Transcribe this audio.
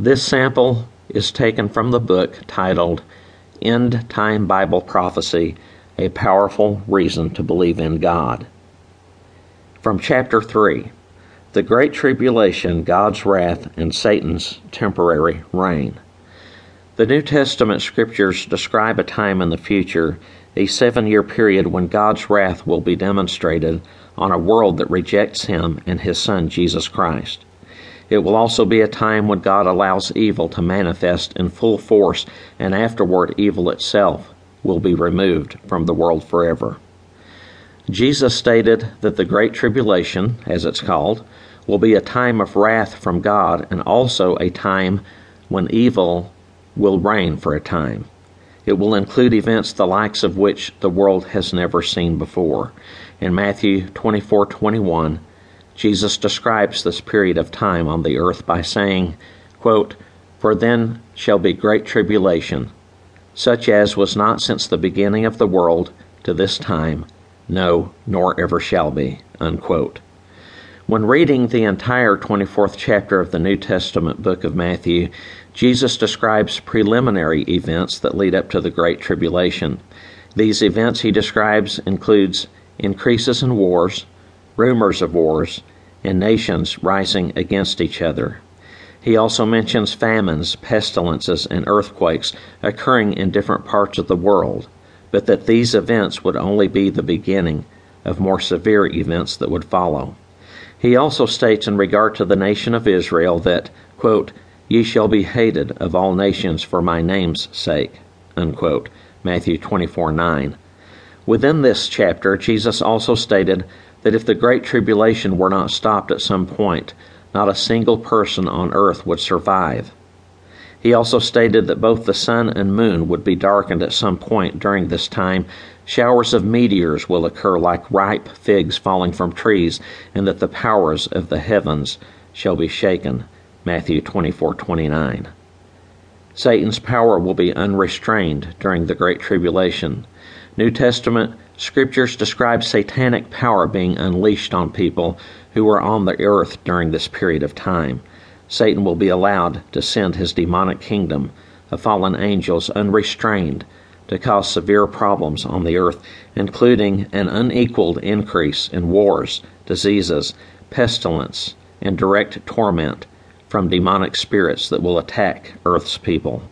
This sample is taken from the book titled End Time Bible Prophecy A Powerful Reason to Believe in God. From chapter 3 The Great Tribulation, God's Wrath, and Satan's Temporary Reign. The New Testament scriptures describe a time in the future, a seven year period when God's wrath will be demonstrated on a world that rejects Him and His Son, Jesus Christ. It will also be a time when God allows evil to manifest in full force, and afterward, evil itself will be removed from the world forever. Jesus stated that the Great Tribulation, as it's called, will be a time of wrath from God and also a time when evil will reign for a time. It will include events the likes of which the world has never seen before. In Matthew 24:21, Jesus describes this period of time on the earth by saying, quote, "For then shall be great tribulation, such as was not since the beginning of the world to this time, no, nor ever shall be." Unquote. When reading the entire 24th chapter of the New Testament book of Matthew, Jesus describes preliminary events that lead up to the Great Tribulation. These events he describes includes increases in wars, rumors of wars, and nations rising against each other. He also mentions famines, pestilences, and earthquakes occurring in different parts of the world, but that these events would only be the beginning of more severe events that would follow. He also states in regard to the nation of Israel that, quote, Ye shall be hated of all nations for my name's sake. Unquote. Matthew 24 9. Within this chapter, Jesus also stated that if the Great Tribulation were not stopped at some point, not a single person on earth would survive. He also stated that both the sun and moon would be darkened at some point during this time. Showers of meteors will occur like ripe figs falling from trees, and that the powers of the heavens shall be shaken. Matthew 24:29. Satan's power will be unrestrained during the great tribulation. New Testament scriptures describe satanic power being unleashed on people who are on the earth during this period of time. Satan will be allowed to send his demonic kingdom of fallen angels unrestrained to cause severe problems on the earth, including an unequaled increase in wars, diseases, pestilence, and direct torment from demonic spirits that will attack Earth's people.